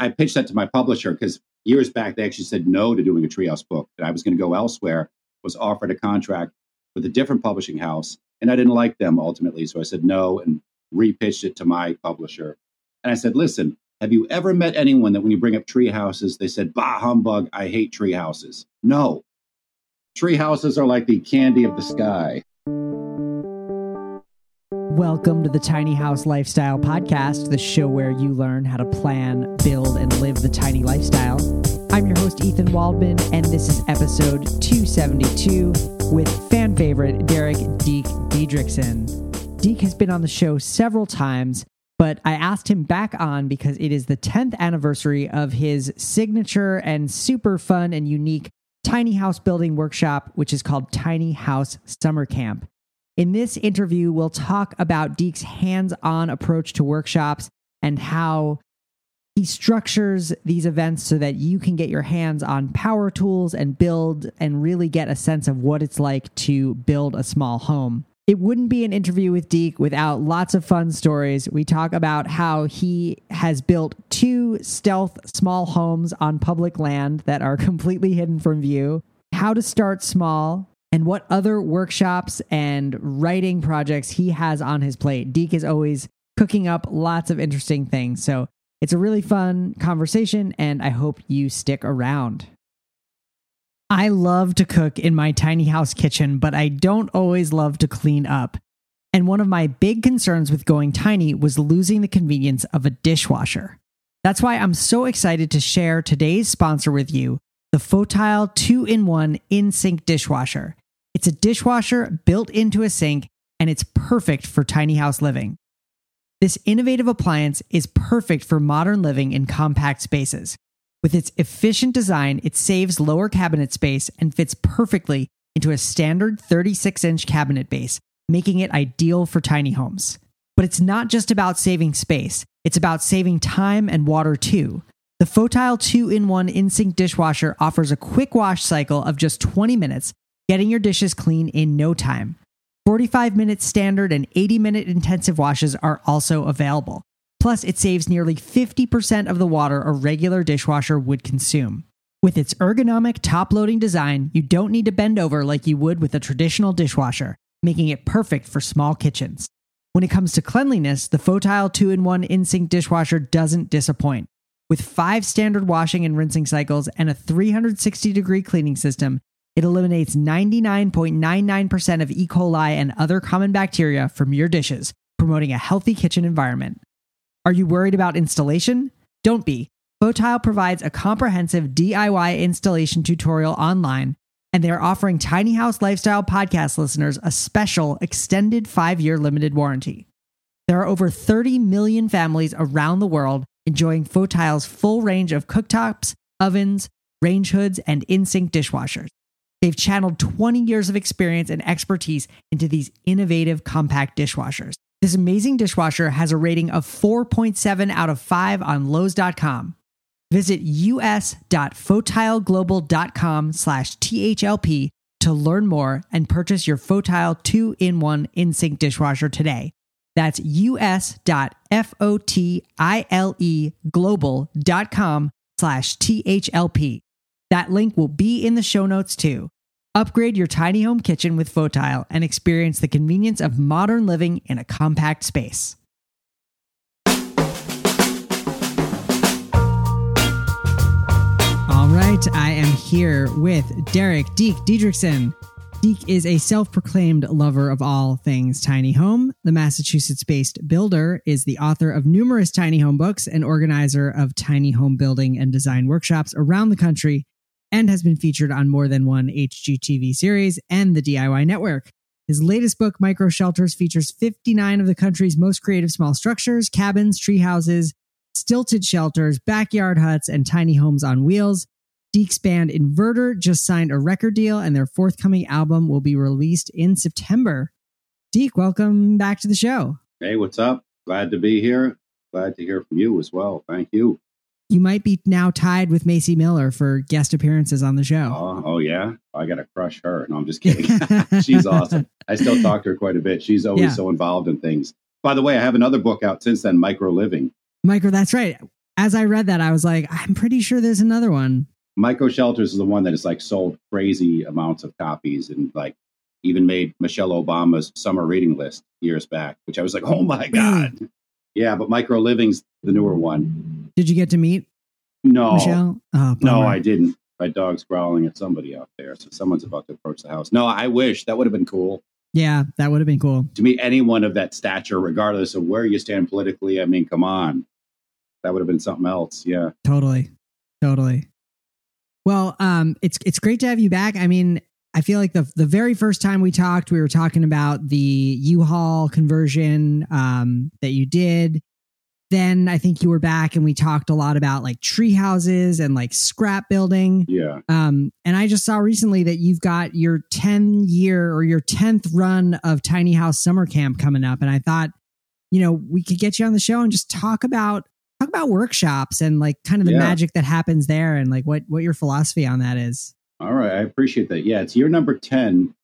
I pitched that to my publisher because years back they actually said no to doing a treehouse book, That I was going to go elsewhere. Was offered a contract with a different publishing house, and I didn't like them ultimately, so I said no and repitched it to my publisher. And I said, "Listen, have you ever met anyone that when you bring up tree houses, they said, bah, humbug, I hate tree houses? No. Tree houses are like the candy of the sky. Welcome to the Tiny House Lifestyle Podcast, the show where you learn how to plan, build, and live the tiny lifestyle. I'm your host, Ethan Waldman, and this is episode 272 with fan favorite Derek Deek Diedricksen. Deek has been on the show several times, but I asked him back on because it is the 10th anniversary of his signature and super fun and unique tiny house building workshop, which is called Tiny House Summer Camp. In this interview, we'll talk about Deek's hands on approach to workshops and how he structures these events so that you can get your hands on power tools and build and really get a sense of what it's like to build a small home. It wouldn't be an interview with Deek without lots of fun stories. We talk about how he has built two stealth small homes on public land that are completely hidden from view, how to start small, and what other workshops and writing projects he has on his plate. Deek is always cooking up lots of interesting things. So it's a really fun conversation, and I hope you stick around. I love to cook in my tiny house kitchen, but I don't always love to clean up. And one of my big concerns with going tiny was losing the convenience of a dishwasher. That's why I'm so excited to share today's sponsor with you, the Fotile 2 in 1 in dishwasher. It's a dishwasher built into a sink, and it's perfect for tiny house living. This innovative appliance is perfect for modern living in compact spaces. With its efficient design, it saves lower cabinet space and fits perfectly into a standard 36 inch cabinet base, making it ideal for tiny homes. But it's not just about saving space, it's about saving time and water too. The Fotile 2 in 1 in sink dishwasher offers a quick wash cycle of just 20 minutes getting your dishes clean in no time. 45 minute standard and 80 minute intensive washes are also available. Plus, it saves nearly 50% of the water a regular dishwasher would consume. With its ergonomic top loading design, you don't need to bend over like you would with a traditional dishwasher, making it perfect for small kitchens. When it comes to cleanliness, the Fotile 2 in 1 in sink dishwasher doesn't disappoint. With five standard washing and rinsing cycles and a 360 degree cleaning system, it eliminates 99.99% of E. coli and other common bacteria from your dishes, promoting a healthy kitchen environment. Are you worried about installation? Don't be. Fotile provides a comprehensive DIY installation tutorial online, and they are offering Tiny House Lifestyle podcast listeners a special extended five year limited warranty. There are over 30 million families around the world enjoying Fotile's full range of cooktops, ovens, range hoods, and in sink dishwashers. They've channeled 20 years of experience and expertise into these innovative compact dishwashers. This amazing dishwasher has a rating of 4.7 out of 5 on Lowe's.com. Visit us.fotileglobal.com slash THLP to learn more and purchase your Fotile 2-in-1 in-sink dishwasher today. That's us.fotileglobal.com slash THLP. That link will be in the show notes too. Upgrade your tiny home kitchen with Fotile and experience the convenience of modern living in a compact space. All right, I am here with Derek Deek Diedricksen. Deek is a self proclaimed lover of all things tiny home. The Massachusetts based builder is the author of numerous tiny home books and organizer of tiny home building and design workshops around the country and has been featured on more than one HGTV series and the DIY network. His latest book, Micro Shelters, features 59 of the country's most creative small structures, cabins, tree houses, stilted shelters, backyard huts, and tiny homes on wheels. Deek's band Inverter just signed a record deal, and their forthcoming album will be released in September. Deek, welcome back to the show. Hey, what's up? Glad to be here. Glad to hear from you as well. Thank you you might be now tied with Macy Miller for guest appearances on the show. Oh, oh yeah, I got to crush her. No, I'm just kidding. She's awesome. I still talk to her quite a bit. She's always yeah. so involved in things. By the way, I have another book out since then, Micro Living. Micro, that's right. as I read that, I was like, I'm pretty sure there's another one. Micro Shelters is the one that has like sold crazy amounts of copies and like even made Michelle Obama's summer reading list years back, which I was like, oh my God. Yeah, but Micro Living's the newer one. Did you get to meet No. Michelle? Oh, No. I didn't. My dog's growling at somebody out there. So someone's about to approach the house. No, I wish that would have been cool Yeah, that would have been cool. to meet anyone of that stature, regardless of where you stand politically. I mean, come on. That would have been something else. Yeah. Totally. Totally. Well, um, it's it's great to have you back. I mean, I feel like the the very first time we talked, we were talking about the U-Haul conversion um, that you did. Then I think you were back and we talked a lot about like tree houses and like scrap building. Yeah. Um, and I just saw recently that you've got your 10 year or your 10th run of Tiny House Summer Camp coming up. And I thought, you know, we could get you on the show and just talk about talk about workshops and like kind of the Yeah. magic that happens there and like what what your philosophy on that is. All right. I appreciate that. Yeah. It's year number 10.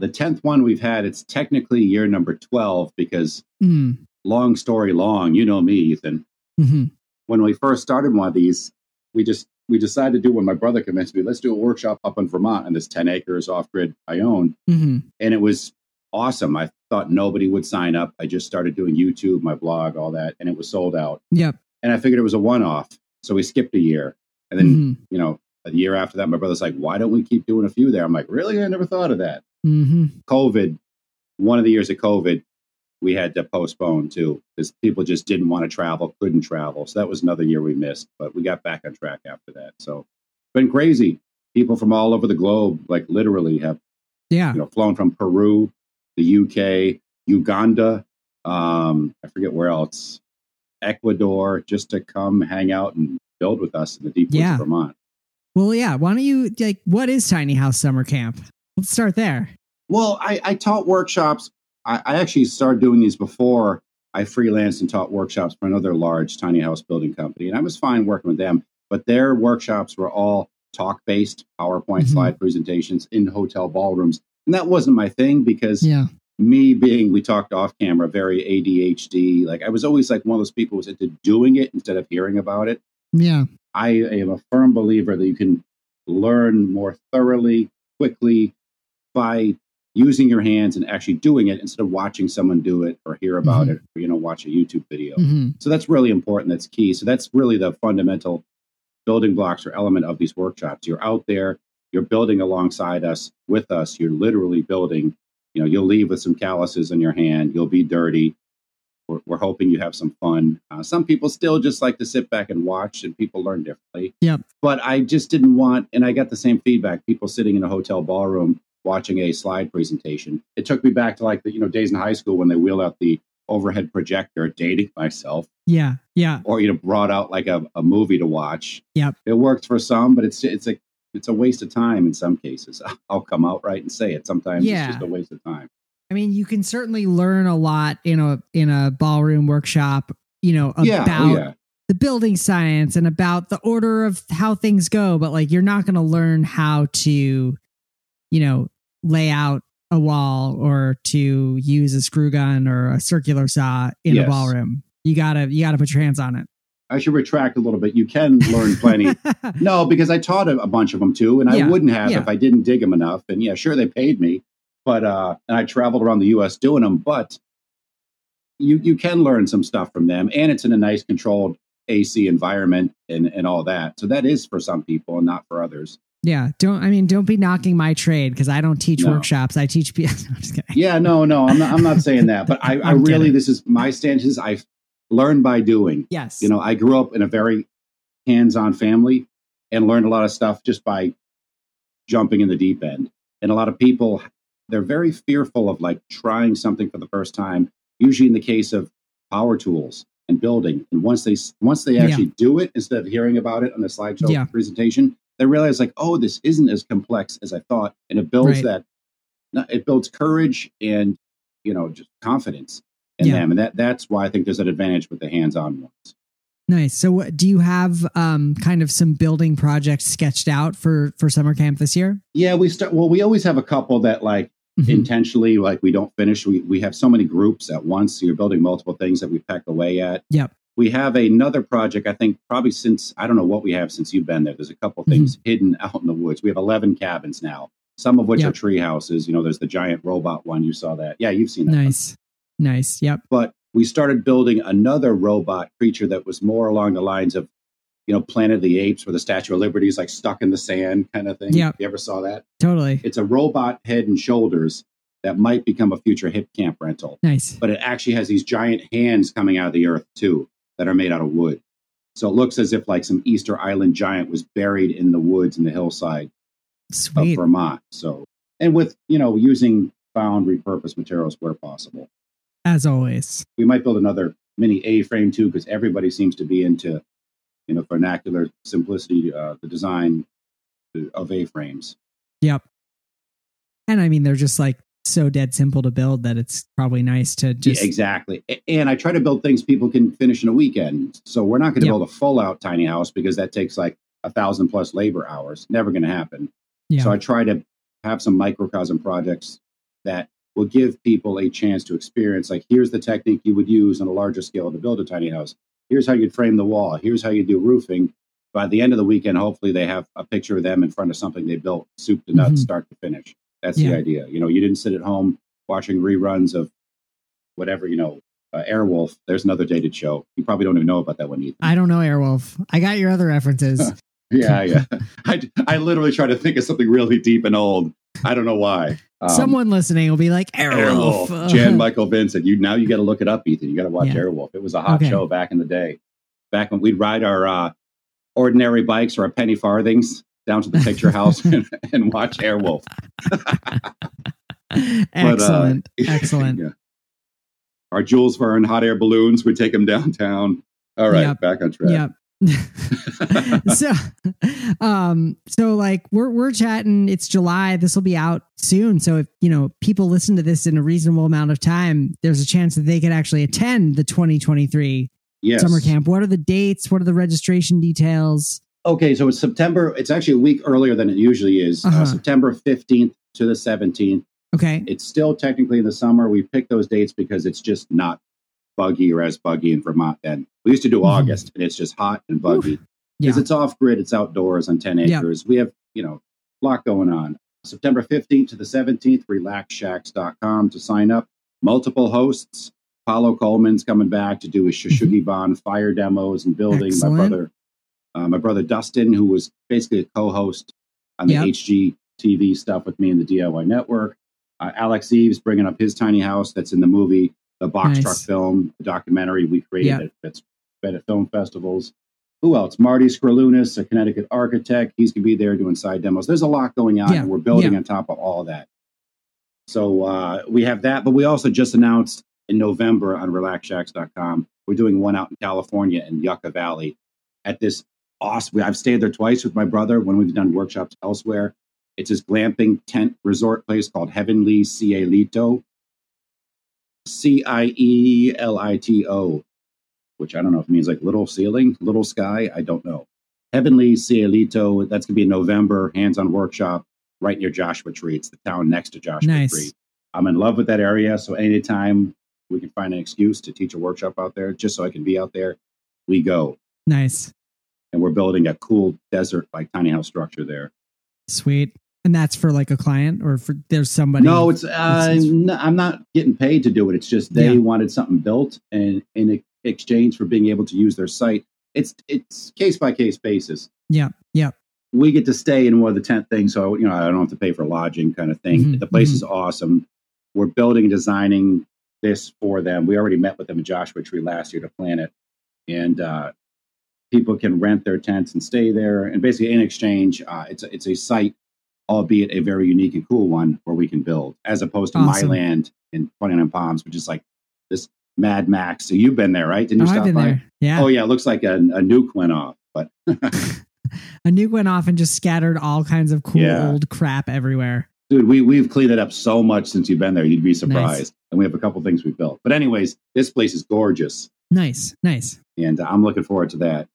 The 10th one we've had, it's technically year number 12 because Mm, long story long, you know me, Ethan. mhm. When we first started one of these, we just we decided to do when my brother convinced me, let's do a workshop up in Vermont on this 10 acres off grid I own. Mhm. And it was awesome. I thought nobody would sign up. I just started doing YouTube, my blog, all that, and it was sold out. Yep. And I figured it was a one off. So we skipped a year. And then, Mhm. you know, a year after that, my brother's like, why don't we keep doing a few there? I'm like, really? I never thought of that. Mhm. COVID, one of the years of COVID, we had to postpone too because people just didn't want to travel, couldn't travel. So that was another year we missed, but we got back on track after that. So been crazy. People from all over the globe, like literally, have Yeah. you know flown from Peru, the UK, Uganda, um, I forget where else, Ecuador, just to come hang out and build with us in the deep woods Yeah. of Vermont. Well, yeah. Why don't you like what is Tiny House Summer Camp? Let's start there. Well, I, I taught workshops. I, I actually started doing these before I freelanced and taught workshops for another large tiny house building company. And I was fine working with them, but their workshops were all talk based, PowerPoint Mhm. slide presentations in hotel ballrooms. And that wasn't my thing because Yeah. me being, we talked off camera, very ADHD. Like I was always like one of those people who was into doing it instead of hearing about it. Yeah. I am a firm believer that you can learn more thoroughly, quickly by using your hands and actually doing it instead of watching someone do it or hear about Mhm. it or you know watch a YouTube video. hmm So that's really important. That's key. So that's really the fundamental building blocks or element of these workshops. You're out there, you're building alongside us, with us. You're literally building. You know, you'll leave with some calluses in your hand. You'll be dirty. We're, we're hoping you have some fun. Uh, some people still just like to sit back and watch, and people learn differently. Yep. But I just didn't want, and I got the same feedback. People sitting in a hotel ballroom watching a slide presentation. It took me back to like the you know days in high school when they wheeled out the overhead projector, dating myself Yeah. Yeah. or you know brought out like a, a movie to watch. Yep. It works for some, but it's it's a it's a waste of time in some cases. I'll come out right and say it. Sometimes Yeah. it's just a waste of time. I mean, you can certainly learn a lot in a in a ballroom workshop, you know, about yeah, oh, yeah, the building science and about the order of how things go, but like you're not going to learn how to, you know, lay out a wall or to use a screw gun or a circular saw in a ballroom. You gotta you gotta put your hands on it. I should retract a little bit. You can learn plenty. no, because I taught a, a bunch of them too, and Yeah, I wouldn't have yeah. if I didn't dig them enough. And yeah, sure they paid me, but uh, and I traveled around the U.S. doing them. But you you can learn some stuff from them, and it's in a nice controlled AC environment and and all that. So that is for some people and not for others. Yeah, don't I mean don't be knocking my trade because I don't teach No. workshops. I teach people. I'm just kidding. Yeah, no, no, I'm not. I'm not saying that, but I, I really kidding. this is my stance. Is I've learned by doing. Yes. You know, I grew up in a very hands-on family and learned a lot of stuff just by jumping in the deep end. And a lot of people, they're very fearful of like trying something for the first time. Usually, in the case of power tools and building, and once they once they Yeah. actually do it, instead of hearing about it on a slideshow Yeah. presentation, they realize like, oh, this isn't as complex as I thought, and it builds Right. that it builds courage and you know just confidence in Yeah. them, and that that's why I think there's an advantage with the hands-on ones. Nice. So, what, do you have um, kind of some building projects sketched out for for summer camp this year? Yeah, we start. Well, we always have a couple that like Mhm. intentionally, like we don't finish. We we have so many groups at once. So you're building multiple things that we peck away at. Yep. We have another project. I think probably since I don't know what we have since you've been there. There's a couple mm-hmm. things hidden out in the woods. We have 11 cabins now. Some of which Yep. are tree houses. You know, there's the giant robot one. You saw that. Yeah, you've seen that. one. Nice. Nice. Yep. But we started building another robot creature that was more along the lines of, you know, Planet of the Apes, where the Statue of Liberty is like stuck in the sand kind of thing. Yep. You ever saw that? Totally. It's a robot head and shoulders that might become a future Hipcamp rental. Nice. But it actually has these giant hands coming out of the earth too that are made out of wood. So it looks as if like some Easter Island giant was buried in the woods in the hillside of Vermont. So and with you know using found repurposed materials where possible. As always. We might build another mini A frame too because everybody seems to be into you know vernacular simplicity, uh, the design of A frames. Yep. And I mean, they're just like so dead simple to build that it's probably nice to just. yeah, exactly. And I try to build things people can finish in a weekend. So we're not going to Yeah. build a full out tiny house because that takes like a thousand plus labor hours. Never going to happen. yeah. So I try to have some microcosm projects that will give people a chance to experience like here's the technique you would use on a larger scale to build a tiny house. Here's how you'd frame the wall. Here's how you do roofing. By the end of the weekend, hopefully they have a picture of them in front of something they built, soup to nuts, Mhm. start to finish. That's Yeah. the idea. You know, you didn't sit at home watching reruns of whatever, you know, uh, Airwolf. There's another dated show. You probably don't even know about that one either. I don't know Airwolf. I got your other references. yeah, yeah. I, I literally try to think of something really deep and old. I don't know why. Um, Someone listening will be like Airwolf. Airwolf, Jan Michael Vincent. You now you got to look it up, Ethan. You got to watch Yeah. Airwolf. It was a hot Okay. show back in the day. Back when we'd ride our uh, ordinary bikes or our penny farthings down to the picture house and, and watch Airwolf. Excellent. But, uh, Excellent. yeah. Our Jules Verne hot air balloons would take them downtown. All right, Yep. back on track. Yep. so um so like we're we're chatting it's july this will be out soon so if you know people listen to this in a reasonable amount of time there's a chance that they could actually attend the 2023 Yes. summer camp what are the dates what are the registration details Okay, so it's September. It's actually a week earlier than it usually is. uh Uh-huh. September 15th to the 17th. okay It's still technically in the summer. We picked those dates because it's just not buggy or as buggy in Vermont then. We used to do Mhm. August, and it's just hot and buggy. Because yeah it's off grid, it's outdoors on 10 Yeah. acres. We have, you know, a lot going on. September 15th to the 17th, relaxshacks.com to sign up. Multiple hosts. Paulo Coleman's coming back to do his shou sugi ban fire demos and building. Mm-hmm. Excellent. My brother, uh, my brother Dustin, who was basically a co-host on the Yep. HG TV stuff with me in the DIY network. Uh, Alex Eves bringing up his tiny house that's in the movie, the box Nice. truck film, the documentary we created Yep. that, that's been at film festivals. Who else? Marty Skralunas, a Connecticut architect. He's going to be there doing side demos. There's a lot going on, and we're building on top of all of that. So uh, we have that, but we also just announced in November on RelaxShacks.com, we're doing one out in California in Yucca Valley at this awesome. I've stayed there twice with my brother when we've done workshops elsewhere. It's this glamping tent resort place called Heavenly Cielito. C I E L I T O, which I don't know if it means like little ceiling, little sky. I don't know. Heavenly Cielito, that's going to be in November, hands on workshop right near Joshua Tree. It's the town next to Joshua Nice. Tree. I'm in love with that area. So anytime we can find an excuse to teach a workshop out there, just so I can be out there, we go. nice And we're building a cool desert like tiny house structure there. sweet and that's for like a client or for there's somebody No, it's, uh, it's- n- I'm not getting paid to do it. It's just they Yeah. wanted something built, and in exchange for being able to use their site, it's it's case by case basis. yeah yeah We get to stay in one of the tent things, so you know I don't have to pay for lodging, kind of thing. Mhm, The place mhm. is awesome. We're building and designing this for them. We already met with them in Joshua Tree last year to plan it, and uh, people can rent their tents and stay there. And basically, in exchange, uh, it's a, it's a site, albeit a very unique and cool one, where we can build, as opposed to Awesome. my land in Twenty Palms, which is like this Mad Max. So you've been there, right? Didn't oh, you i've stop been by? there yeah Oh yeah, it looks like a, a nuke went off, but a nuke went off and just scattered all kinds of cool Yeah. old crap everywhere dude, we we've cleaned it up so much since you've been there. You'd be surprised. And we have a couple things we built. But anyways, this place is gorgeous, nice nice and uh, I'm looking forward to that.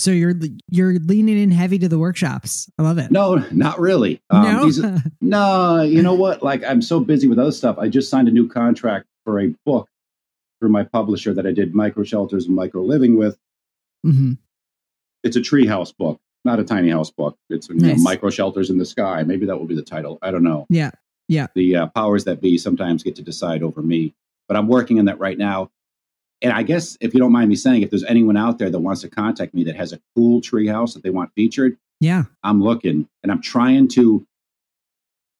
So you're you're leaning in heavy to the workshops i love it No, not really. Um, no these- no, you know what? Like I'm so busy with other stuff. I just signed a new contract for a book through my publisher that I did micro shelters and micro living with. hmm It's a treehouse book, not a tiny house book. It's you know, micro shelters in the sky. Maybe that will be the title. I don't know. Yeah, yeah. The uh, powers that be sometimes get to decide over me, but I'm working on that right now. And I guess if you don't mind me saying, if there's anyone out there that wants to contact me that has a cool treehouse that they want featured, Yeah. I'm looking and I'm trying to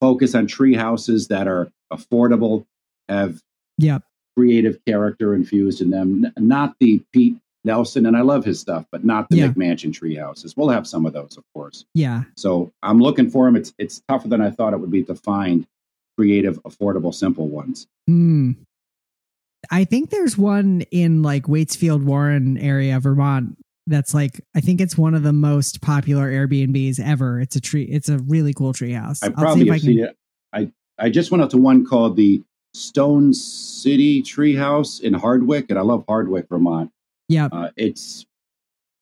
focus on tree houses that are affordable, have Yep. creative character infused in them, N- not the Pete Nelson, and I love his stuff, but not the Yeah. McMansion tree houses. We'll have some of those, of course. Yeah. So I'm looking for them. It's it's tougher than I thought it would be to find creative, affordable, simple ones. Hmm. I think there's one in like Waitsfield Warren area, Vermont. That's like I think it's one of the most popular Airbnbs ever. It's a tree. It's a really cool tree house. I probably have I can- seen it. I I just went out to one called the Stone City Treehouse in Hardwick, and I love Hardwick, Vermont. Yeah. Uh, it's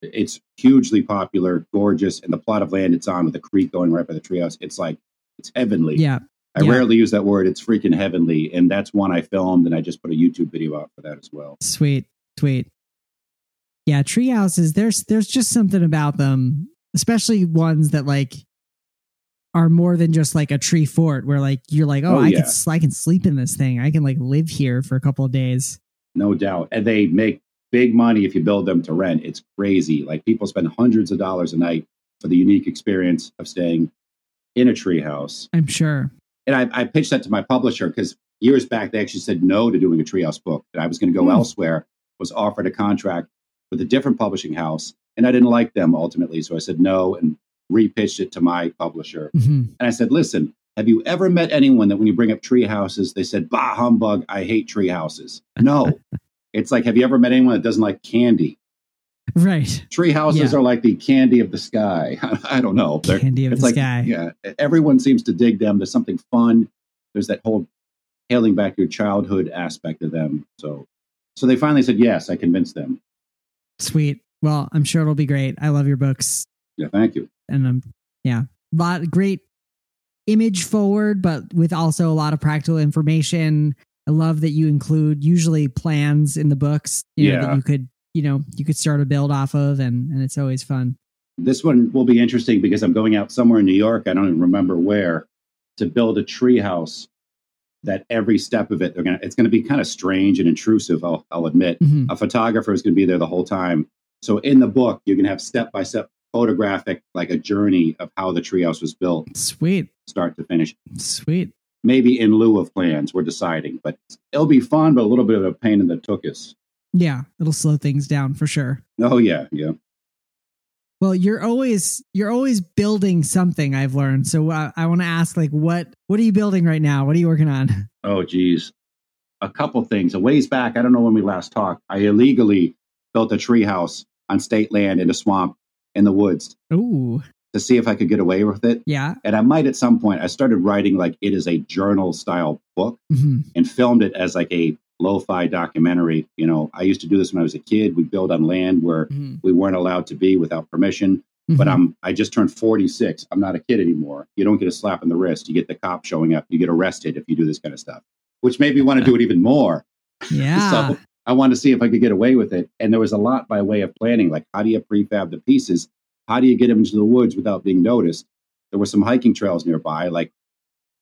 it's hugely popular, gorgeous, and the plot of land it's on with the creek going right by the treehouse. It's like it's heavenly. Yeah. I yeah. rarely use that word. It's freaking heavenly, and that's one I filmed, and I just put a YouTube video out for that as well. Sweet. Sweet. Yeah, tree houses, there's there's just something about them, especially ones that like are more than just like a tree fort where like you're like, oh, Oh, I yeah. can I can sleep in this thing. I can like live here for a couple of days. No doubt, and they make big money if you build them to rent. It's crazy. Like people spend hundreds of dollars a night for the unique experience of staying in a treehouse. I'm sure. And I, I pitched that to my publisher because years back they actually said no to doing a treehouse book That i was going to go Hmm. elsewhere was offered a contract with a different publishing house and i didn't like them ultimately so i said no and repitched it to my publisher. Hmm and i said listen have you ever met anyone that when you bring up tree houses they said bah humbug i hate tree houses no. It's like have you ever met anyone that doesn't like candy Right. tree houses Yeah. are like the candy of the sky i don't know They're- Candy of the like sky. yeah everyone seems to dig them there's something fun there's that whole hailing back your childhood aspect of them so so they finally said yes i convinced them Sweet. Well, I'm sure it'll be great. I love your books. yeah thank you and um yeah A lot great image forward but with also a lot of practical information i love that you include usually plans in the books you know, that you could you know you could start a build off of and and it's always fun this one will be interesting because i'm going out somewhere in new york i don't even remember where to build a tree house that every step of it they're gonna it's gonna be kind of strange and intrusive i'll, I'll admit Mhm. a photographer is going to be there the whole time. So in the book, you're going to have step by step photographic, like a journey of how the treehouse was built, sweet start to finish. sweet Maybe in lieu of plans, we're deciding, but it'll be fun, but a little bit of a pain in the tuchus. Yeah it'll slow things down for sure Oh yeah, yeah. well you're always you're always building something i've learned so uh, i want to ask like what what are you building right now what are you working on Oh geez, a couple things. A ways back, I don't know when we last talked. I illegally built a treehouse on state land in a swamp in the woods Ooh, to see if I could get away with it. yeah And I might at some point. I started writing like it is a journal style book. hmm and filmed it as like a lo-fi documentary. You know, I used to do this when I was a kid. We build on land where hmm we weren't allowed to be without permission. But I'm I just turned 46. I'm not a kid anymore. You don't get a slap in the wrist. You get the cop showing up. You get arrested if you do this kind of stuff, which made me want to do it even more. yeah So I wanted to see if I could get away with it. And there was a lot by way of planning, like how do you prefab the pieces? How do you get them into the woods without being noticed? There were some hiking trails nearby, like,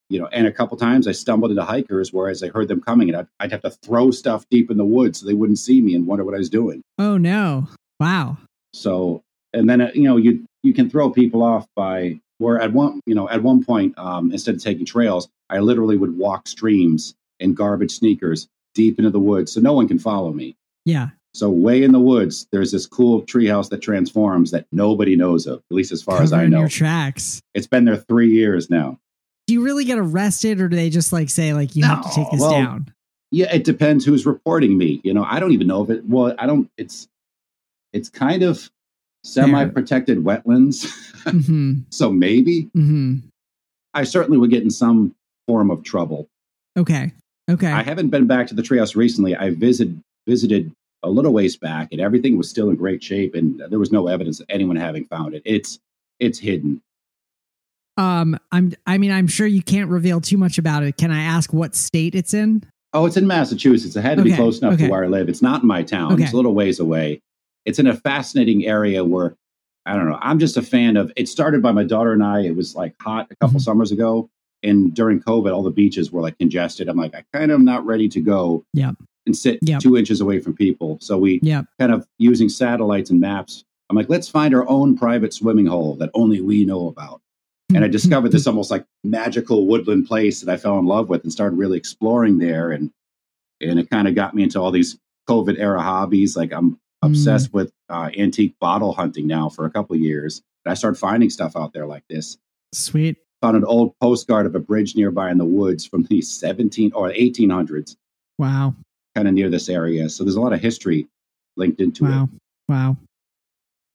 you know, and a couple times I stumbled into hikers whereas I heard them coming and I'd, I'd have to throw stuff deep in the woods so they wouldn't see me and wonder what I was doing. oh no wow So, and then, uh, you know, you, you can throw people off by where at one, you know, at one point, um, instead of taking trails, I literally would walk streams in garbage sneakers deep into the woods so no one can follow me. yeah So way in the woods, there's this cool treehouse that transforms that nobody knows of, at least as far as I know. your tracks. It's been there three years now. Do you really get arrested, or do they just like say like you have to take this well, down? Yeah, it depends who's reporting me. You know, I don't even know if it. Well, I don't. It's it's kind of semi-protected wetlands, hmm so maybe hmm I certainly would get in some form of trouble. Okay. Okay. I haven't been back to the treehouse recently. I visited visited a little ways back, and everything was still in great shape, and there was no evidence of anyone having found it. It's it's hidden. Um. I'm. I mean, I'm sure you can't reveal too much about it. Can I ask what state it's in? Oh, it's in Massachusetts. It had to Okay, be close enough okay. to where I live. It's not in my town. Okay. It's a little ways away. It's in a fascinating area where I don't know. I'm just a fan of. It started by my daughter and I. It was like hot a couple Mhm. summers ago, and during COVID, all the beaches were like congested. I'm like, I kind of am not ready to go. Yep. And sit Yep. two inches away from people. So we Yep. kind of using satellites and maps. I'm like, let's find our own private swimming hole that only we know about. And I mm-hmm. discovered this mm-hmm. almost like magical woodland place that I fell in love with and started really exploring there. And and it kind of got me into all these COVID era hobbies. Like I'm mm. obsessed with uh, antique bottle hunting now for a couple of years. And I started finding stuff out there like this. Sweet. Found an old postcard of a bridge nearby in the woods from the 17 or 1800s, Wow. kind of near this area. So there's a lot of history linked into it. Wow. Wow.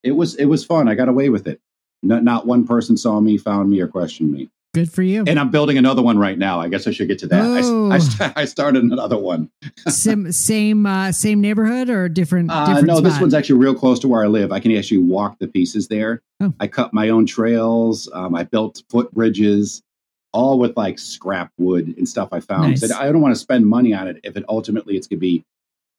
it was it was fun. I got away with it. Not not one person saw me, found me, or questioned me. Good for you. And I'm building another one right now. I guess I should get to that. Oh. I, st- I started another one. Sim, same uh, same neighborhood or different? Uh, different no, this one's actually real close to where I live. I can actually walk the pieces there. Oh. I cut my own trails. Um, I built footbridges, all with like scrap wood and stuff I found. Nice. Said, I don't want to spend money on it if it ultimately it's going to be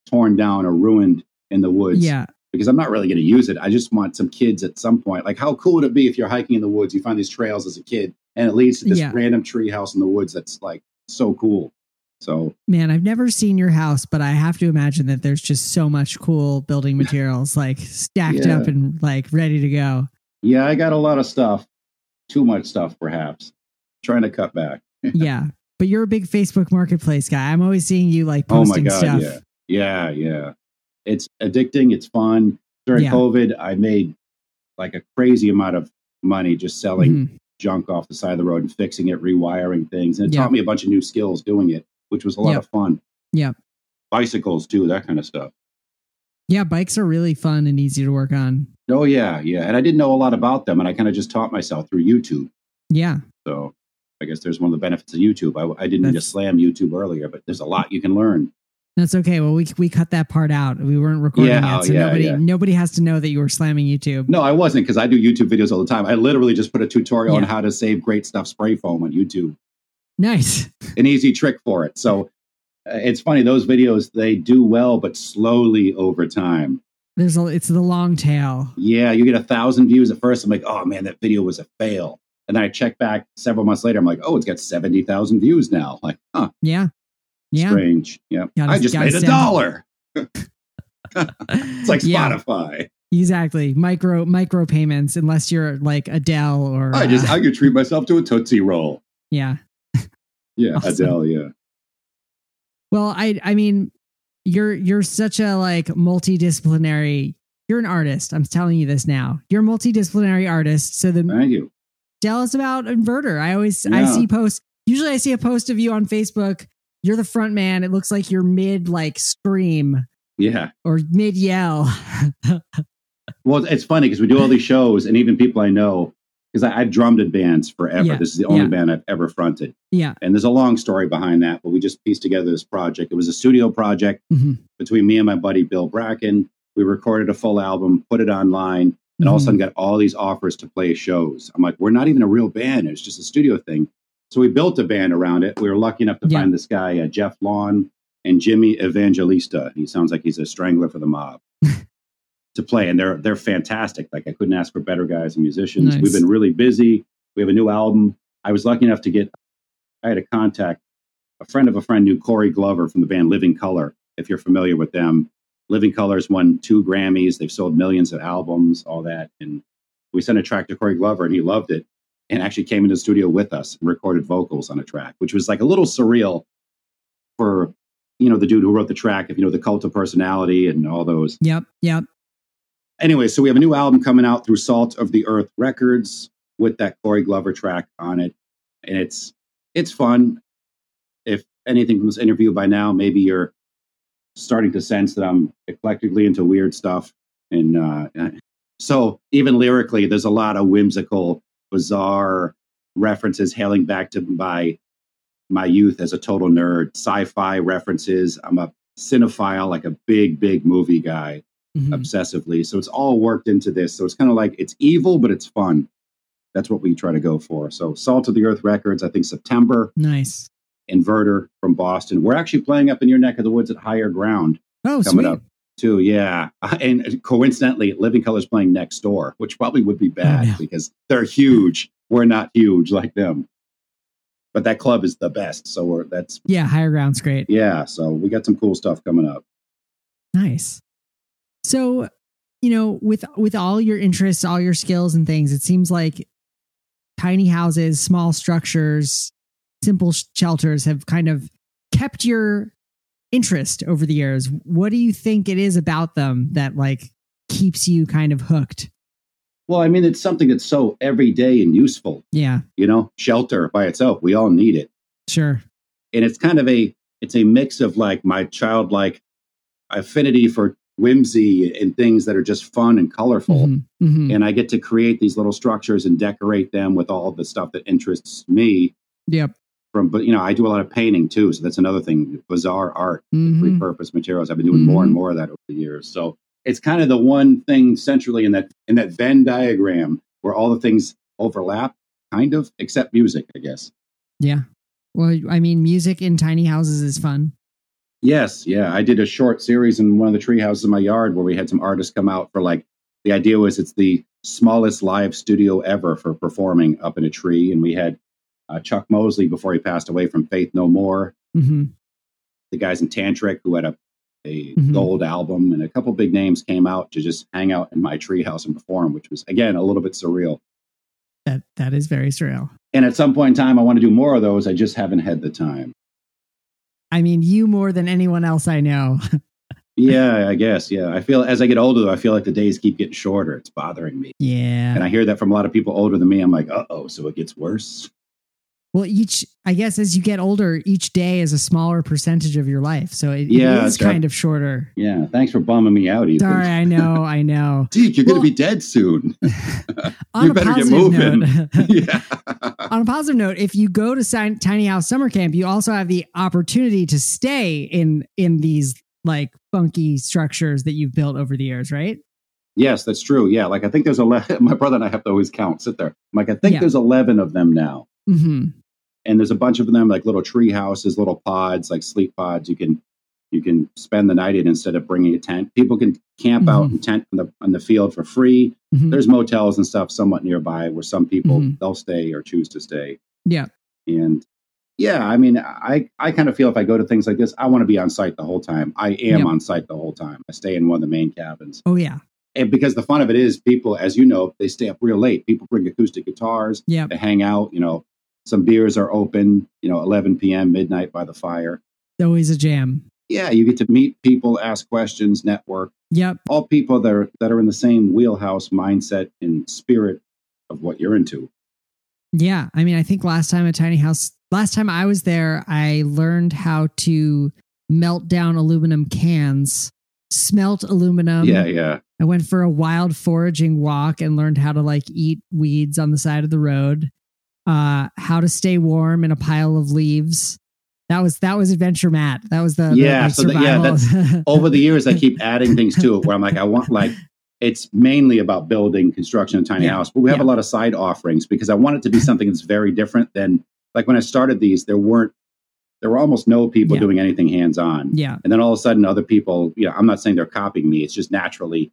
torn down or ruined in the woods. Yeah. Because I'm not really going to use it. I just want some kids at some point. Like, how cool would it be if you're hiking in the woods, you find these trails as a kid, and it leads to this Yeah. random tree house in the woods that's like so cool. So Man, I've never seen your house, but I have to imagine that there's just so much cool building materials like stacked Yeah. up and like ready to go. yeah, I got a lot of stuff, too much stuff perhaps. Trying to cut back. yeah. But you're a big Facebook marketplace guy. I'm always seeing you like Oh my posting god, stuff. yeah, yeah, yeah. It's addicting. It's fun. During Yeah. COVID, I made like a crazy amount of money just selling Mhm. junk off the side of the road and fixing it, rewiring things. And it Yeah. taught me a bunch of new skills doing it, which was a lot Yep. of fun. Yep. Bicycles too, that kind of stuff. Yeah, bikes are really fun and easy to work on. Oh yeah, yeah. And I didn't know a lot about them, and I kind of just taught myself through YouTube. Yeah. So I guess there's one of the benefits of YouTube. I, I didn't That's- slam YouTube earlier, but there's a lot you can learn. That's okay. Well, we we cut that part out. We weren't recording Yeah, yet, so yeah, nobody yeah. nobody has to know that you were slamming YouTube. No, I wasn't because I do YouTube videos all the time. I literally just put a tutorial on how to save great stuff spray foam on YouTube. Nice. An easy trick for it. So uh, it's funny those videos they do well, but slowly over time. There's a it's the long tail. Yeah, you get a thousand views at first. I'm like, oh man, that video was a fail. And then I check back several months later. I'm like, oh, it's got seventy thousand views now. Like, huh, Yeah. Yeah. strange. Yeah, Gotta- I just made a dollar. It's like Yeah. Spotify. Exactly. Micro micro payments, unless you're like Adele or I just uh, I could treat myself to a tootsie roll. yeah. Yeah, Awesome. Adele. Yeah. Well, I I mean, you're you're such a like multidisciplinary. You're an artist. I'm telling you this now. You're a multidisciplinary artist. So the Thank you. tell us about Inverter. I always I see posts. Usually, I see a post of you on Facebook. You're the front man. It looks like you're mid like scream Yeah. or mid yell. Well, it's funny because we do all these shows, and even people I know, because I've drummed in bands forever. Yeah, This is the only yeah. band I've ever fronted. yeah. And there's a long story behind that, but we just pieced together this project. It was a studio project Mhm. between me and my buddy Bill Bracken. We recorded a full album, put it online, and all of a Mhm. sudden got all these offers to play shows. I'm like, we're not even a real band. It's just a studio thing. So we built a band around it. We were lucky enough to Yeah. find this guy, uh, Jeff Lawn, and Jimmy Evangelista. He sounds like he's a strangler for the mob. to play, and they're they're fantastic. Like I couldn't ask for better guys and musicians. Nice. We've been really busy. We have a new album. I was lucky enough to get. I had a contact. A friend of a friend knew Corey Glover from the band Living Color. If you're familiar with them, Living Color's won two Grammys. They've sold millions of albums, all that. And we sent a track to Corey Glover, and he loved it, and actually came into the studio with us and recorded vocals on a track, which was like a little surreal for you know the dude who wrote the track. If you know the Cult of Personality and all those Yep. Yep. anyway, so we have a new album coming out through Salt of the Earth Records with that Corey Glover track on it, and it's it's fun. If anything from this interview by now, maybe you're starting to sense that I'm eclectically into weird stuff, and uh, so even lyrically, there's a lot of whimsical, bizarre references hailing back to my my youth as a total nerd, sci-fi references. I'm a cinephile, like a big, big movie guy Mhm. obsessively. So it's all worked into this. So it's kind of like it's evil, but it's fun. That's what we try to go for. So Salt of the Earth Records, I think September. Nice. Inverter from Boston. We're actually playing up in your neck of the woods at Higher Ground Oh, coming sweet. up too. Yeah, uh, and coincidentally, Living Colors playing next door, which probably would be oh, bad no. because they're huge. We're not huge like them, but that club is the best. So we're that's Yeah, higher ground's great. yeah. So we got some cool stuff coming up. Nice. So, you know, with with all your interests, all your skills and things, it seems like tiny houses, small structures, simple sh- shelters have kind of kept your interest over the years. What do you think it is about them that like keeps you kind of hooked? Well, I mean, it's something that's so everyday and useful. Yeah, You know, shelter by itself, we all need it. sure. and it's kind of a it's a mix of like my childlike affinity for whimsy and things that are just fun and colorful Mhm, mhm. and i get to create these little structures and decorate them with all the stuff that interests me Yep. From but you know i do a lot of painting too so that's another thing bizarre art Mhm. repurposed materials i've been doing more and Mhm. more of that over the years so it's kind of the one thing centrally in that in that venn diagram where all the things overlap kind of except music i guess Yeah. Well, I mean, music in tiny houses is fun. Yes, yeah. I did a short series in one of the tree houses in my yard where we had some artists come out for like the idea was it's the smallest live studio ever for performing up in a tree. And we had uh, Chuck Mosley before he passed away from Faith No More, hmm the guys in Tantric who had a, a Mhm. gold album, and a couple big names came out to just hang out in my tree house and perform, which was again a little bit surreal. That that is very surreal. And at some point in time, I want to do more of those. I just haven't had the time. I mean, you more than anyone else I know. Yeah, I guess. Yeah. I feel as I get older, though, I feel like the days keep getting shorter. It's bothering me. yeah. And I hear that from a lot of people older than me. I'm like, uh oh, so it gets worse. Well, each, I guess, as you get older, each day is a smaller percentage of your life. So it, Yeah, it is kind of shorter. Yeah. Thanks for bumming me out, Ethan. Sorry, I know, I know. Deek, you're Well- going to be dead soon. You better get moving. yeah. on a positive note, if you go to Tiny House Summer Camp, you also have the opportunity to stay in in these like funky structures that you've built over the years, right? yes, that's true. Yeah. Like, I think there's 11. My brother and I have to always count, sit there. I'm like, I think Yeah. there's 11 of them now. hmm And there's a bunch of them, like little tree houses, little pods, like sleep pods. You can. You can spend the night in instead of bringing a tent. People can camp out Mhm. and tent in the on the field for free. hmm There's motels and stuff somewhat nearby where some people Mhm. they'll stay or choose to stay. Yeah. And yeah, I mean, I, I kind of feel if I go to things like this, I want to be on site the whole time. I am Yep. on site the whole time. I stay in one of the main cabins. Oh yeah. And because the fun of it is people, as you know, they stay up real late. People bring acoustic guitars, Yeah. they hang out, you know, some beers are open, you know, 11 p.m., midnight by the fire. It's always a jam. Yeah, you get to meet people, ask questions, network, Yep. all people that are, that are in the same wheelhouse mindset and spirit of what you're into. Yeah. I mean, I think last time at Tiny House, last time I was there, I learned how to melt down aluminum cans, smelt aluminum. yeah, yeah. I went for a wild foraging walk and learned how to like eat weeds on the side of the road, uh, how to stay warm in a pile of leaves. That was that was Adventure Matt. That was the the, Yeah, like, so that- yeah, survival. over the years i keep adding things to it where i'm like i want like it's mainly about building construction and tiny Yeah, house but we have yeah. a lot of side offerings because i want it to be something that's very different than like when i started these there weren't there were almost no people Yeah. doing anything hands on yeah, and then all of a sudden other people you know i'm not saying they're copying me it's just naturally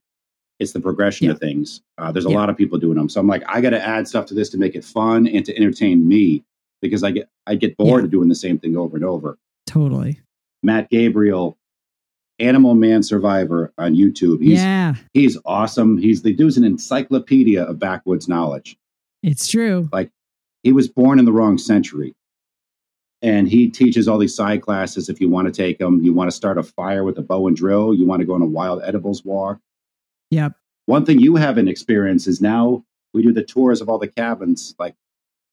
it's the progression Yeah. of things uh, there's a Yeah. lot of people doing them so i'm like i got to add stuff to this to make it fun and to entertain me because i get i get bored Yeah. of doing the same thing over and over totally. Matt Gabriel, Animal Man Survivor on YouTube. He's yeah, he's awesome. He's the dude's an encyclopedia of backwoods knowledge. it's true. Like he was born in the wrong century. And he teaches all these side classes if you want to take them. You want to start a fire with a bow and drill. You want to go on a wild edibles walk. Yep. One thing you haven't experienced is now we do the tours of all the cabins, like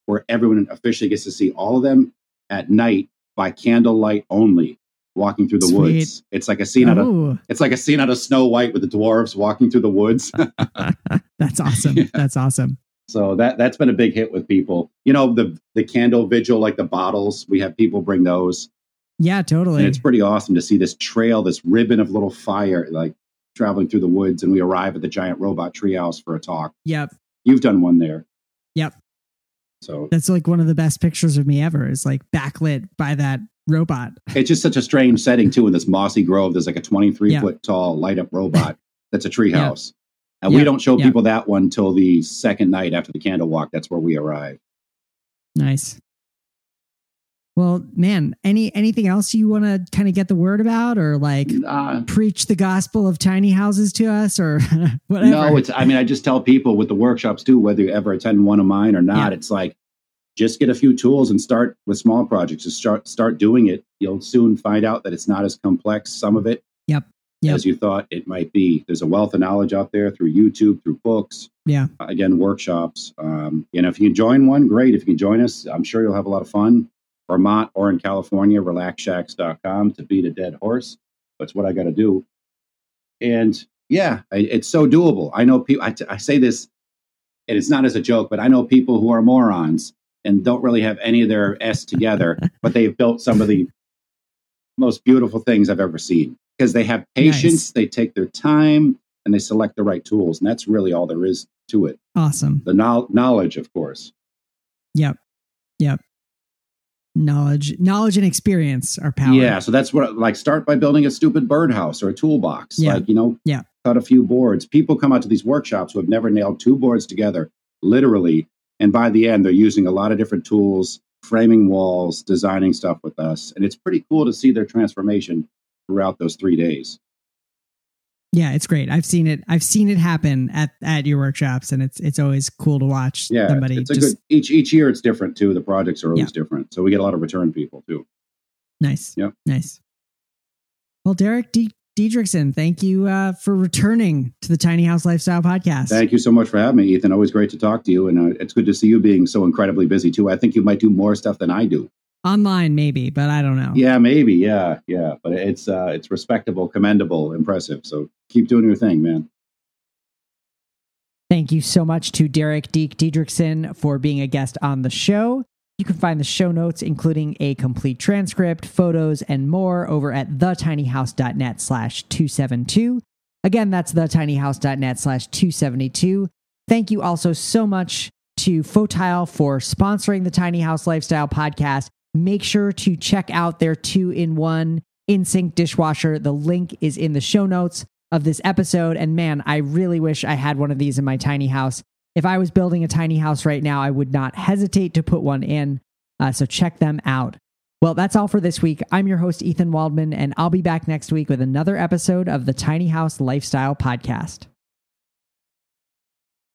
where everyone officially gets to see all of them at night by candlelight only, walking through the Sweet. woods. It's like a scene out of it's like a scene out of Snow White with the dwarves walking through the woods. that's awesome. Yeah. That's awesome. so that that's been a big hit with people. You know, the the candle vigil, like the bottles, we have people bring those. Yeah, totally. And it's pretty awesome to see this trail, this ribbon of little fire, like traveling through the woods. And we arrive at the giant robot treehouse for a talk. Yep. You've done one there. Yep. So That's like one of the best pictures of me ever. Is like backlit by that robot. it's just such a strange setting too in this mossy grove. There's like a 23 Yeah. foot tall light up robot that's a treehouse. And Yeah. we don't show people that one till the second night after the candle walk. That's where we arrive. Nice. Well, man, any anything else you want to kind of get the word about, or like Uh, preach the gospel of tiny houses to us, or whatever? no, it's, I mean, I just tell people with the workshops too, whether you ever attend one of mine or not, Yeah. it's like, just get a few tools and start with small projects. Just start, start doing it. You'll soon find out that it's not as complex, some of it, Yep. Yep. as you thought it might be. There's a wealth of knowledge out there through YouTube, through books, yeah, uh, again workshops um, you know if you can join one great if you can join us i'm sure you'll have a lot of fun vermont or in california relaxshacks.com to beat a dead horse that's what i got to do and yeah I, it's so doable i know people I, t- I say this and it's not as a joke but i know people who are morons and don't really have any of their s together but they've built some of the most beautiful things i've ever seen because they have patience Nice. they take their time and they select the right tools and that's really all there is to it awesome. the knowl- knowledge, of course. Yep, yep. Knowledge, knowledge, and experience are power. Yeah, so that's what like start by building a stupid birdhouse or a toolbox. Yeah. Like you know, Yeah. cut a few boards. People come out to these workshops who have never nailed two boards together, literally, and by the end they're using a lot of different tools, framing walls, designing stuff with us, and it's pretty cool to see their transformation throughout those three days. Yeah, it's great. I've seen it. I've seen it happen at at your workshops, and it's it's always cool to watch Yeah, somebody it's a just good each each year. It's different too. The projects are always Yeah. different, so we get a lot of return people too. nice. Yep. nice. Well, Derek D- Diedricksen, thank you uh, for returning to the Tiny House Lifestyle Podcast. Thank you so much for having me, Ethan. Always great to talk to you, and uh, it's good to see you being so incredibly busy too. I think you might do more stuff than I do. Online, maybe, but I don't know. Yeah, maybe. Yeah, yeah. But it's uh, it's respectable, commendable, impressive. So keep doing your thing, man. Thank you so much to Derek Deek Diedricksen for being a guest on the show. You can find the show notes, including a complete transcript, photos, and more over at thetinyhouse.net slash 272. Again, that's thetinyhouse.net slash 272. Thank you also so much to Fotile for sponsoring the Tiny House Lifestyle podcast. Make sure to check out their two in one in sink dishwasher. The link is in the show notes of this episode. And man, I really wish I had one of these in my tiny house. If I was building a tiny house right now, I would not hesitate to put one in. Uh, so check them out. Well, that's all for this week. I'm your host, Ethan Waldman, and I'll be back next week with another episode of the Tiny House Lifestyle Podcast.